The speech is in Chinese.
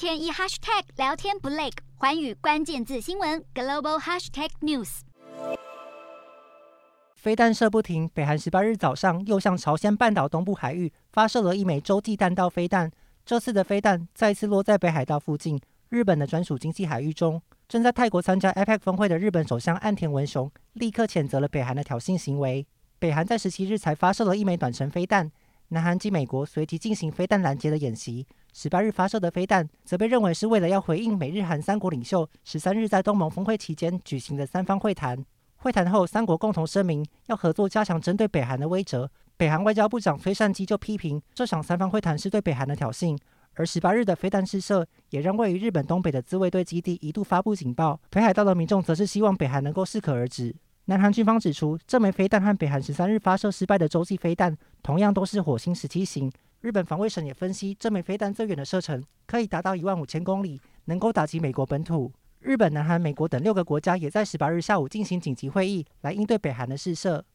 天一 hashtag 聊天不累，寰宇关键字新闻 global hashtag news。飞弹射不停，北韩十八日早上又向朝鲜半岛东部海域发射了一枚洲际弹道飞弹。这次的飞弹再次落在北海道附近，日本的专属经济海域中。正在泰国参加 APEC 峰会的日本首相岸田文雄立刻谴责了北韩的挑衅行为。北韩在十七日才发射了一枚短程飞弹，南韩及美国随即进行飞弹拦截的演习。十八日发射的飞弹则被认为是为了要回应美日韩三国领袖十三日在东盟峰会期间举行的三方会谈。会谈后，三国共同声明要合作加强针对北韩的威慑。北韩外交部长崔善姬就批评这场三方会谈是对北韩的挑衅。而十八日的飞弹试射也让位于日本东北的自卫队基地一度发布警报。北海道的民众则是希望北韩能够适可而止。南韩军方指出，这枚飞弹和北韩十三日发射失败的洲际飞弹同样都是火星十七型。日本防卫省也分析，这枚飞弹最远的射程可以达到一万五千公里，能够打击美国本土。日本、南韩、美国等六个国家也在十八日下午进行紧急会议，来应对北韩的试射。